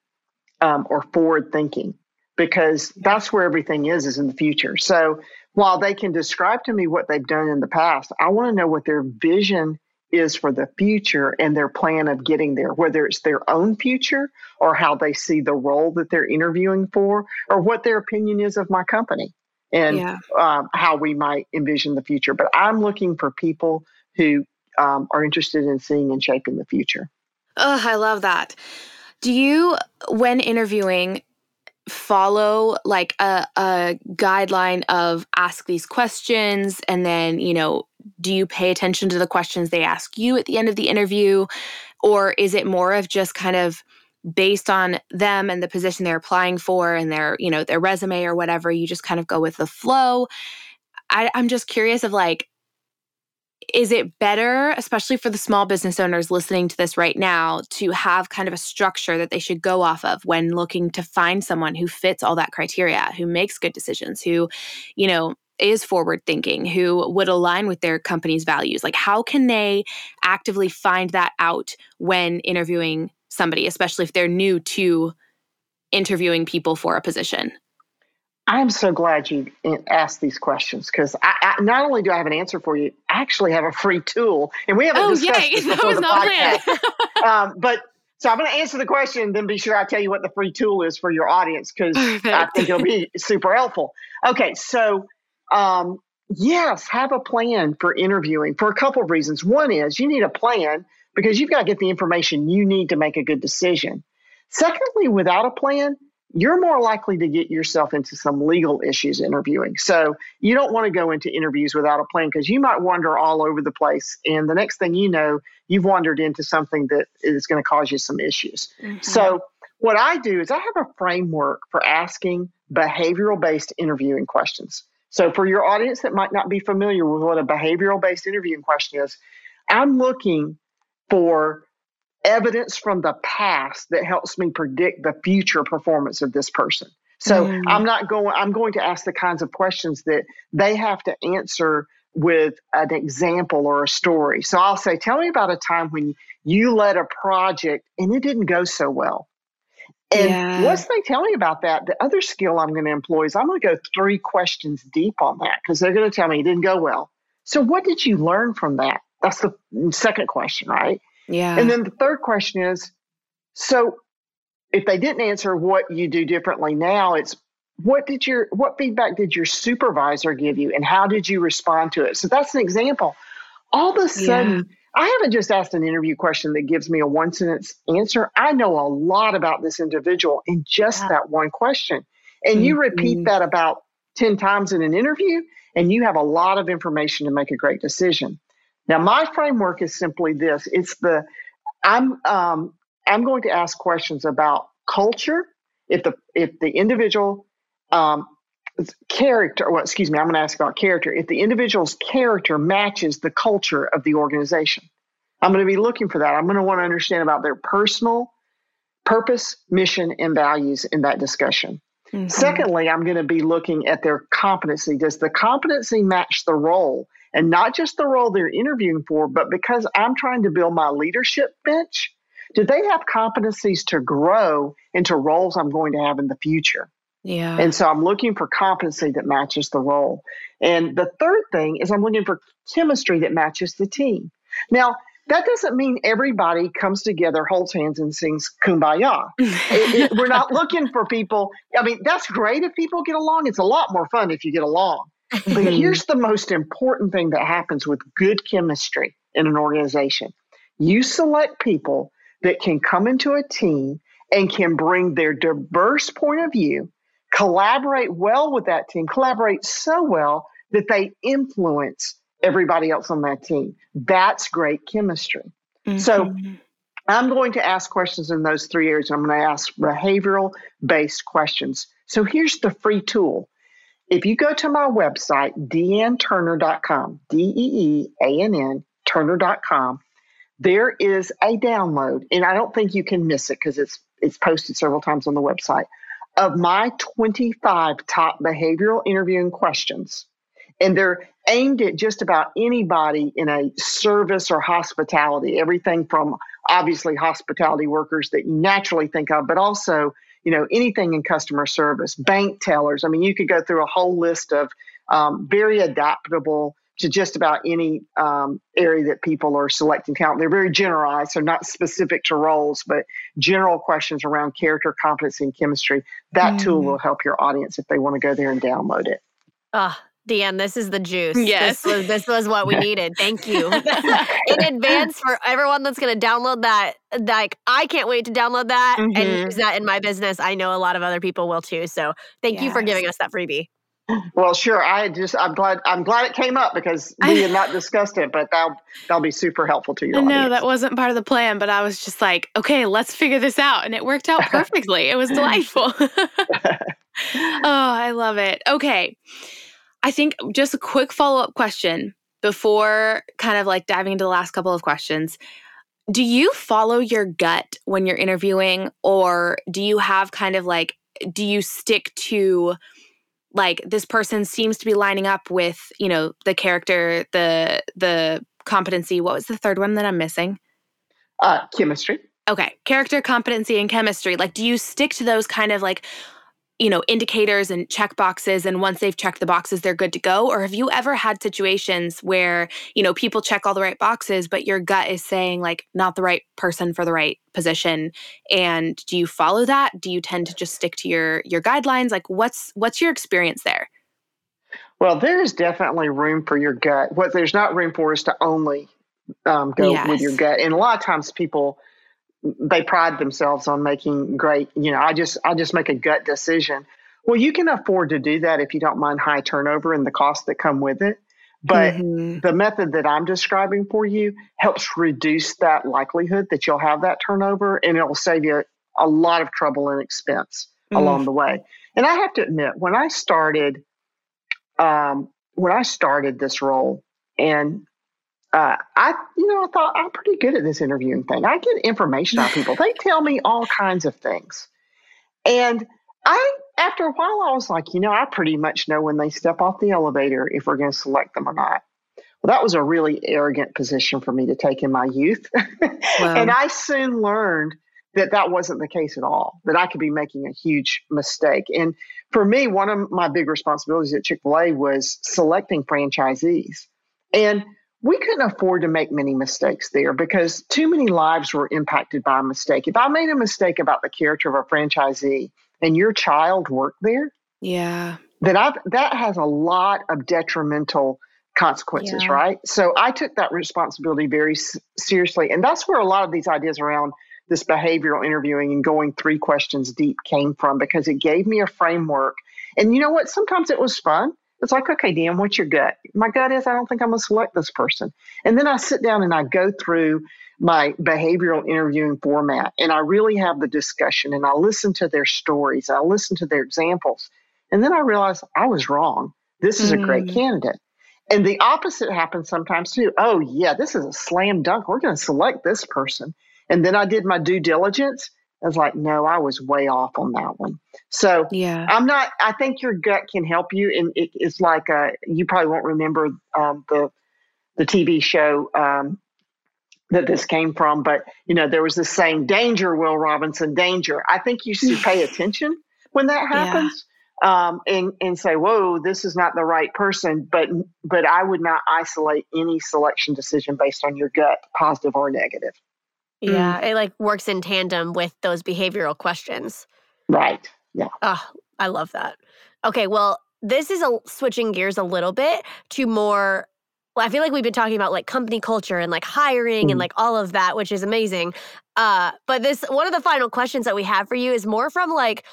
um, are forward thinking because that's where everything is is in the future. So while they can describe to me what they've done in the past, I want to know what their vision is for the future and their plan of getting there, whether it's their own future or how they see the role that they're interviewing for, or what their opinion is of my company and yeah. um, how we might envision the future. But I'm looking for people who um, are interested in seeing and shaping the future. Oh, I love that. Do you, when interviewing, follow like a, a guideline of ask these questions and then you know do you pay attention to the questions they ask you at the end of the interview or is it more of just kind of based on them and the position they're applying for and their you know their resume or whatever you just kind of go with the flow I, i'm just curious of like is it better, especially for the small business owners listening to this right now, to have kind of a structure that they should go off of when looking to find someone who fits all that criteria, who makes good decisions, who, you know, is forward thinking, who would align with their company's values? Like, how can they actively find that out when interviewing somebody, especially if they're new to interviewing people for a position? I'm so glad you asked these questions because I, I, not only do I have an answer for you, I actually have a free tool, and we haven't oh, discussed yay. this before the podcast. um, but so I'm going to answer the question, then be sure I tell you what the free tool is for your audience because I think it'll be super helpful. Okay, so um, yes, have a plan for interviewing for a couple of reasons. One is you need a plan because you've got to get the information you need to make a good decision. Secondly, without a plan, you're more likely to get yourself into some legal issues interviewing. So you don't want to go into interviews without a plan because you might wander all over the place. And the next thing you know, you've wandered into something that is going to cause you some issues. Mm-hmm. So what I do is I have a framework for asking behavioral based interviewing questions. So for your audience that might not be familiar with what a behavioral based interviewing question is, I'm looking for evidence from the past that helps me predict the future performance of this person. So mm. I'm not going, I'm going to ask the kinds of questions that they have to answer with an example or a story. So I'll say, Tell me about a time when you led a project and it didn't go so well. And yeah. once they tell me about that, the other skill I'm going to employ is I'm going to go three questions deep on that because they're going to tell me it didn't go well. So, what did you learn from that? That's the second question, right? Yeah. And then the third question is so if they didn't answer what you do differently now, it's what did your what feedback did your supervisor give you and how did you respond to it? So that's an example. All of a sudden, yeah. I haven't just asked an interview question that gives me a one sentence answer. I know a lot about this individual in just yeah. that one question. And mm-hmm. you repeat that about 10 times in an interview, and you have a lot of information to make a great decision. Now, my framework is simply this it's the I'm um, I'm going to ask questions about culture. If the if the individual um, character, well, excuse me, I'm going to ask about character. If the individual's character matches the culture of the organization, I'm going to be looking for that. I'm going to want to understand about their personal purpose, mission, and values in that discussion. Mm-hmm. Secondly, I'm going to be looking at their competency. Does the competency match the role? And not just the role they're interviewing for, but because I'm trying to build my leadership bench, do they have competencies to grow into roles I'm going to have in the future? Yeah. And so I'm looking for competency that matches the role. And the third thing is I'm looking for chemistry that matches the team. Now, that doesn't mean everybody comes together, holds hands, and sings kumbaya. it, it, we're not looking for people. I mean, that's great if people get along. It's a lot more fun if you get along. But here's the most important thing that happens with good chemistry in an organization you select people that can come into a team and can bring their diverse point of view, collaborate well with that team, collaborate so well that they influence everybody else on that team. That's great chemistry. Mm-hmm. So I'm going to ask questions in those three areas. I'm going to ask behavioral based questions. So here's the free tool. If you go to my website, deeannturner.com, D E E A N N, Turner.com, there is a download, and I don't think you can miss it because it's it's posted several times on the website of my 25 top behavioral interviewing questions. And they're aimed at just about anybody in a service or hospitality everything from obviously hospitality workers that you naturally think of but also you know anything in customer service bank tellers i mean you could go through a whole list of um, very adaptable to just about any um, area that people are selecting talent. They're very generalized, so not specific to roles, but general questions around character, competency, and chemistry. That mm. tool will help your audience if they want to go there and download it. Ah, Dee Ann, this is the juice. Yes. This was, this was what we needed. Thank you. In advance for everyone that's going to download that. Like, I can't wait to download that mm-hmm. and use that in my business. I know a lot of other people will too. So thank yes. you for giving us that freebie. Well, sure. I just I'm glad I'm glad it came up because we had not discussed it, but that'll that'll be super helpful to you. No, that wasn't part of the plan, but I was just like, okay, let's figure this out, and it worked out perfectly. it was delightful. oh, I love it. Okay. I think just a quick follow up question before kind of like diving into the last couple of questions. Do you follow your gut when you're interviewing, or do you have kind of like, do you stick to like this person seems to be lining up with, you know, the character, the, the, competency? What was the third one that i'm missing? Uh chemistry. Okay character competency and chemistry. Like do you stick to those kind of like you know, indicators and check boxes. And once they've checked the boxes, they're good to go? Or have you ever had situations where, you know, people check all the right boxes, but your gut is saying, like, not the right person for the right position? And do you follow that? Do you tend to just stick to your your guidelines? Like what's what's your experience there? Well, there's definitely room for your gut. What there's not room for is to only um, go yes. with your gut. And a lot of times people they pride themselves on making great you know i just i just make a gut decision well you can afford to do that if you don't mind high turnover and the costs that come with it but mm-hmm. the method that i'm describing for you helps reduce that likelihood that you'll have that turnover and it'll save you a lot of trouble and expense mm-hmm. along the way and i have to admit when i started um, when i started this role and uh, I, you know, I thought I'm pretty good at this interviewing thing. I get information on people. They tell me all kinds of things. And I, after a while, I was like, you know, I pretty much know when they step off the elevator if we're going to select them or not. Well, that was a really arrogant position for me to take in my youth. Wow. and I soon learned that that wasn't the case at all, that I could be making a huge mistake. And for me, one of my big responsibilities at Chick fil A was selecting franchisees. And we couldn't afford to make many mistakes there because too many lives were impacted by a mistake. If I made a mistake about the character of a franchisee and your child worked there, yeah, that I've that has a lot of detrimental consequences, yeah. right? So I took that responsibility very s- seriously. And that's where a lot of these ideas around this behavioral interviewing and going three questions deep came from because it gave me a framework. And you know what? Sometimes it was fun. It's like, okay, Dee Ann, what's your gut? My gut is I don't think I'm going to select this person. And then I sit down and I go through my behavioral interviewing format and I really have the discussion and I listen to their stories. I listen to their examples. And then I realize I was wrong. This is mm. a great mm. candidate. And the opposite happens sometimes too. Oh, yeah, this is a slam dunk. We're going to select this person. And then I did my due diligence. I was like, no, I was way off on that one. So yeah, I'm not. I think your gut can help you, and it, it's like uh, you probably won't remember um, the the TV show um, that this came from, but you know there was this saying, "Danger, Will Robinson, danger." I think you should pay attention when that happens um, and and say, "Whoa, this is not the right person." But but I would not isolate any selection decision based on your gut, positive or negative. Yeah, mm. it like works in tandem with those behavioral questions. Right. Yeah. Oh, I love that. Okay, well, this is a switching gears a little bit to more well, I feel like we've been talking about like company culture and like hiring mm. and like all of that, which is amazing. Uh, but this one of the final questions that we have for you is more from like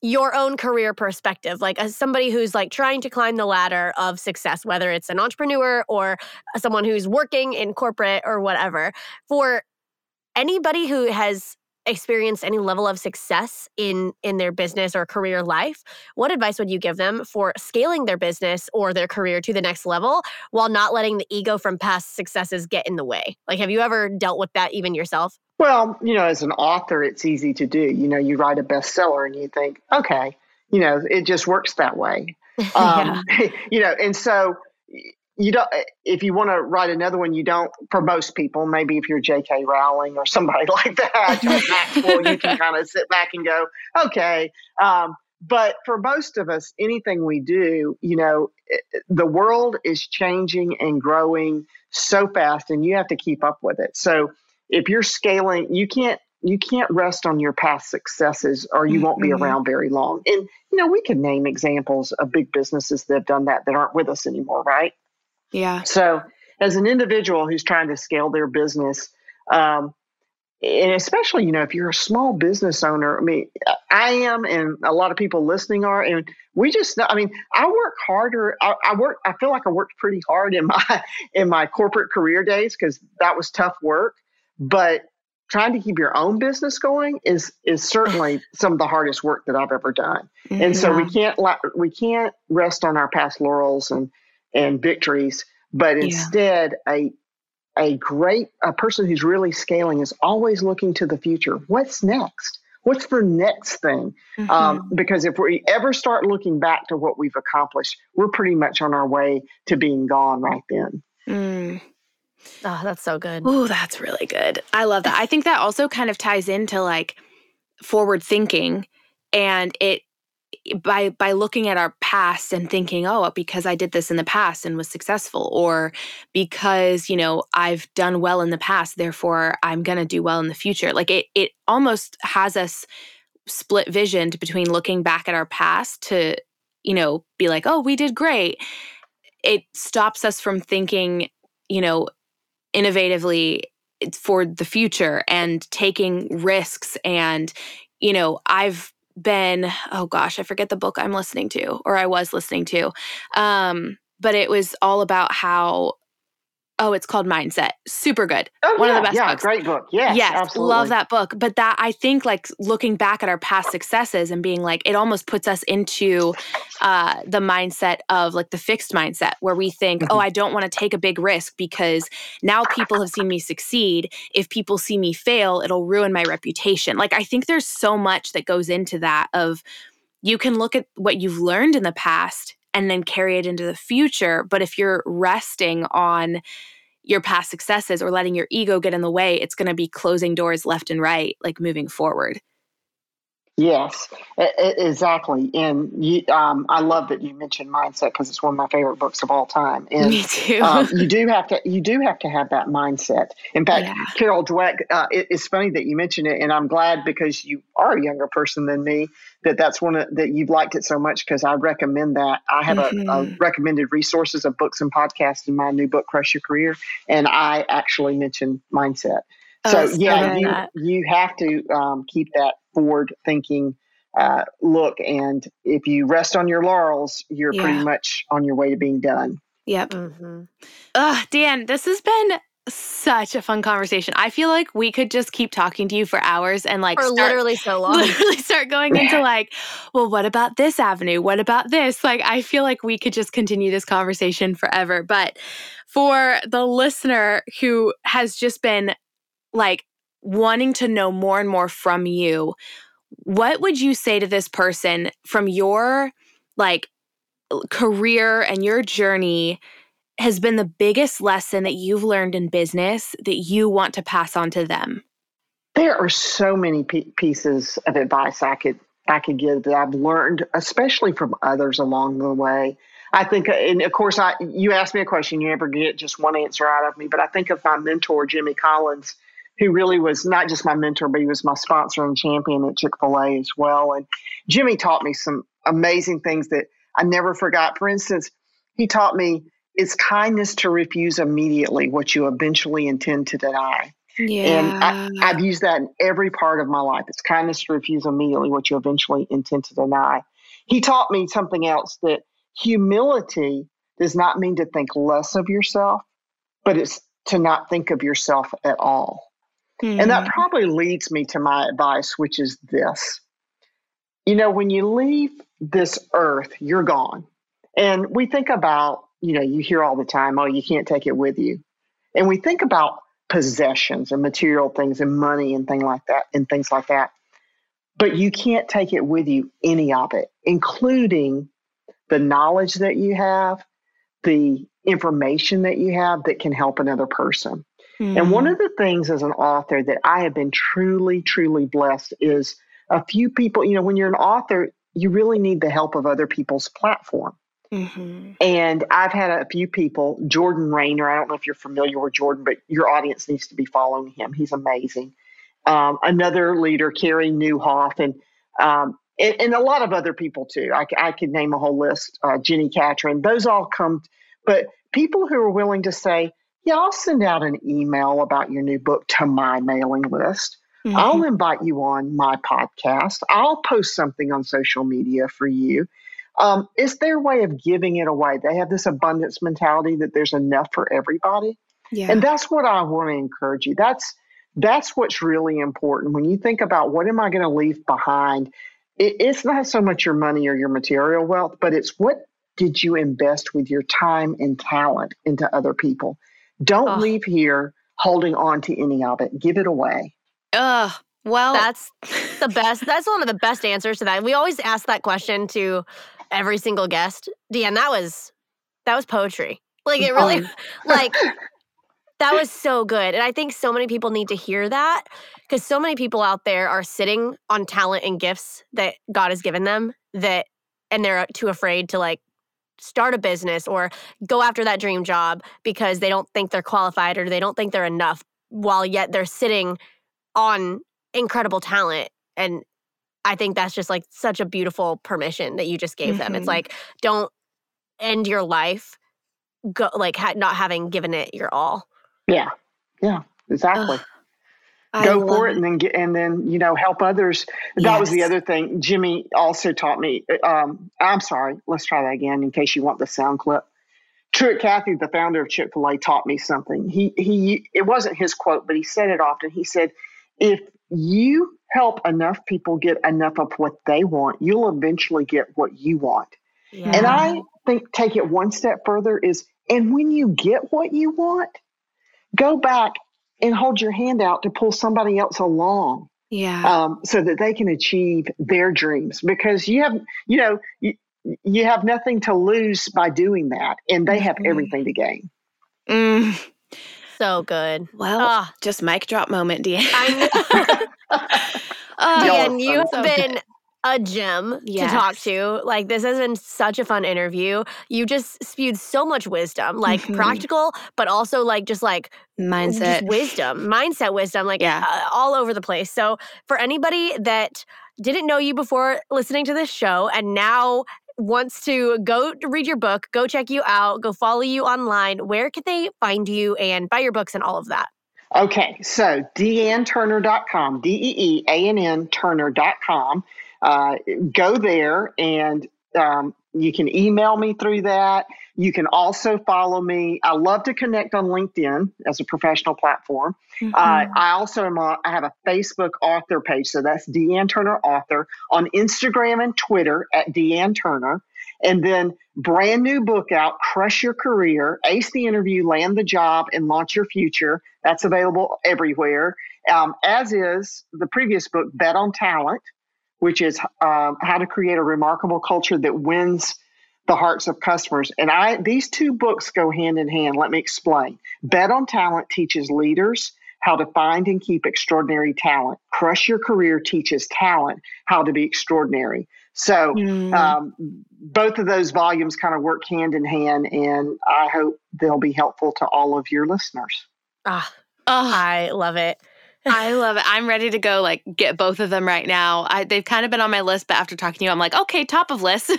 your own career perspective like as somebody who's like trying to climb the ladder of success whether it's an entrepreneur or someone who's working in corporate or whatever for anybody who has experienced any level of success in in their business or career life what advice would you give them for scaling their business or their career to the next level while not letting the ego from past successes get in the way like have you ever dealt with that even yourself well, you know, as an author, it's easy to do. You know, you write a bestseller and you think, okay, you know, it just works that way. Um, you know, and so you don't, if you want to write another one, you don't, for most people, maybe if you're J.K. Rowling or somebody like that, Maxwell, you can kind of sit back and go, okay. Um, but for most of us, anything we do, you know, the world is changing and growing so fast, and you have to keep up with it. So, if you're scaling, you can't you can't rest on your past successes or you won't be mm-hmm. around very long. And you know, we can name examples of big businesses that have done that that aren't with us anymore, right? Yeah. So, as an individual who's trying to scale their business, um, and especially you know if you're a small business owner, I mean, I am, and a lot of people listening are, and we just, I mean, I work harder. I, I work. I feel like I worked pretty hard in my in my corporate career days because that was tough work. But trying to keep your own business going is is certainly some of the hardest work that I've ever done. Mm-hmm. And so we can't we can't rest on our past laurels and and victories, but instead yeah. a a great a person who's really scaling is always looking to the future. What's next? What's the next thing? Um, mm-hmm. Um, because if we ever start looking back to what we've accomplished, we're pretty much on our way to being gone right then. Mm. Oh, that's so good. Oh, that's really good. I love that. I think that also kind of ties into like forward thinking and it by by looking at our past and thinking oh because i did this in the past and was successful or because you know i've done well in the past therefore i'm going to do well in the future. Like it it almost has us split visioned between looking back at our past to you know be like oh we did great. It stops us from thinking you know innovatively for the future and taking risks and you know i've been oh gosh i forget the book i'm listening to or i was listening to um but it was all about how Oh, it's called Mindset. Super good. Oh, One yeah, of the best yeah, books. Great book. Yes. Yes. Absolutely. Love that book. But that I think like looking back at our past successes and being like, it almost puts us into uh, the mindset of like the fixed mindset where we think, oh, mm-hmm. oh, I don't want to take a big risk because now people have seen me succeed. If people see me fail, it'll ruin my reputation. Like I think there's so much that goes into that of you can look at what you've learned in the past and then carry it into the future. But if you're resting on your past successes or letting your ego get in the way, it's going to be closing doors left and right, like moving forward. Yes, exactly. And you, um, I love that you mentioned mindset because it's one of my favorite books of all time. And Me too. um, you do have to you do have to have that mindset. In fact, yeah. Carol Dweck, uh, it, it's funny that you mentioned it, and I'm glad because you are a younger person than me that that's one of, that you've liked it so much because I recommend that. I have mm-hmm. a, a, mm-hmm. recommended resources of books and podcasts in my new book, Crush Your Career, and I actually mentioned mindset. So oh, yeah, you you have to um, keep that forward thinking uh, look, and if you rest on your laurels, you're yeah. pretty much on your way to being done. Yep. Mm-hmm. Ugh, Dee Ann, this has been such a fun conversation. I feel like we could just keep talking to you for hours and like for start, literally so long. Literally start going into like, well, what about this avenue? What about this? Like, I feel like we could just continue this conversation forever. But for the listener who has just been like wanting to know more and more from you, what would you say to this person from your like career and your journey has been the biggest lesson that you've learned in business that you want to pass on to them? There are so many pieces of advice I could I could give that I've learned, especially from others along the way. I think, uh, and of course, I you asked me a question, you never get just one answer out of me. But I think of my mentor, Jimmy Collins, who really was not just my mentor, but he was my sponsor and champion at Chick fil A as well. And Jimmy taught me some amazing things that I never forgot. For instance, he taught me it's kindness to refuse immediately what you eventually intend to deny. Yeah. And I, have used that in every part of my life. It's kindness to refuse immediately what you eventually intend to deny. He taught me something else that humility does not mean to think less of yourself, but it's to not think of yourself at all. Mm-hmm. And that mm-hmm. probably leads me to my advice, which is this. You know, when you leave this earth, you're gone. And we think about, you know, you hear all the time, oh, you can't take it with you. And we think about possessions and material things and money and things like that and things like that. But you can't take it with you, any of it, including the knowledge that you have, the information that you have that can help another person. Mm-hmm. And one of the things as an author that I have been truly, truly blessed is a few people, you know, when you're an author, you really need the help of other people's platform. Mm-hmm. And I've had a few people, Jordan Raynor, I don't know if you're familiar with Jordan, but your audience needs to be following him. He's amazing. Um, another leader, Carey Nieuwhof, and, um, and, and, a lot of other people too. I, I could name a whole list, uh, Jenni Catron, those all come, but people who are willing to say, yeah, I'll send out an email about your new book to my mailing list. Mm-hmm. I'll invite you on my podcast. I'll post something on social media for you. Um, it's their way of giving it away. They have this abundance mentality that there's enough for everybody. Yeah. And that's what I want to encourage you. That's that's what's really important. When you think about what am I going to leave behind, it, it's not so much your money or your material wealth, but it's what did you invest with your time and talent into other people. Don't oh. leave here holding on to any of it. Give it away. Ugh. Well, that's the best. That's one of the best answers to that. We always ask that question to every single guest. Dee Ann, that was that was poetry. Like it really um. like that was so good. And I think so many people need to hear that because so many people out there are sitting on talent and gifts that God has given them that and they're too afraid to like start a business or go after that dream job because they don't think they're qualified or they don't think they're enough while yet they're sitting on incredible talent and I think that's just like such a beautiful permission that you just gave mm-hmm. them. It's mm-hmm. like don't end your life go like ha- not having given it your all. Yeah. Yeah, exactly. Ugh. Go for it and then get and then you know help others. That yes. was the other thing. Jimmy also taught me. Um, I'm sorry. Let's try that again in case you want the sound clip. Truett Cathy, the founder of Chick Fil A, taught me something. He he. It wasn't his quote, but he said it often. He said, "If you help enough people get enough of what they want, you'll eventually get what you want." Yeah. And I think take it one step further is, and when you get what you want, go back and hold your hand out to pull somebody else along. Yeah. Um, so that they can achieve their dreams because you have, you know, you, you have nothing to lose by doing that, and they have mm-hmm. everything to gain. Mm. So good. Well, oh. just mic drop moment, Dee Ann. I know. oh, you have so been good. A gem Yes. to talk to. Like this has been such a fun interview. You just spewed so much wisdom, like Mhm. practical, but also like just like Mindset. just wisdom, mindset wisdom, like Yeah. uh, all over the place. So for anybody that didn't know you before listening to this show and now wants to go read your book, go check you out, go follow you online, where can they find you and buy your books and all of that? Okay, so deeannturner.com, D E E A N N Turner.com. Uh, go there and um, you can email me through that. You can also follow me. I love to connect on LinkedIn as a professional platform. Uh, Mhm. I also am on, I have a Facebook author page, so that's Dee Ann Turner Author on Instagram and Twitter at Dee Ann Turner. And then brand new book out, Crush Your Career, Ace the Interview, Land the Job, and Launch Your Future. That's available everywhere. Um, as is the previous book, Bet on Talent, which is um, how to create a remarkable culture that wins the hearts of customers. And I these two books go hand in hand. Let me explain. Bet on Talent teaches leaders how to find and keep extraordinary talent. Crush Your Career teaches talent how to be extraordinary. So Mm. um, both of those volumes kind of work hand in hand, and I hope they'll be helpful to all of your listeners. Ah, Oh, I love it. I love it. I'm ready to go like get both of them right now. I, they've kind of been on my list, but after talking to you, I'm like, okay, top of list. so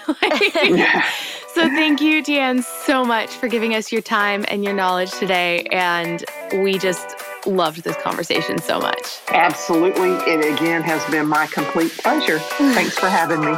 thank you, Dee Ann, so much for giving us your time and your knowledge today. And we just loved this conversation so much. Absolutely. It again has been my complete pleasure. Thanks for having me.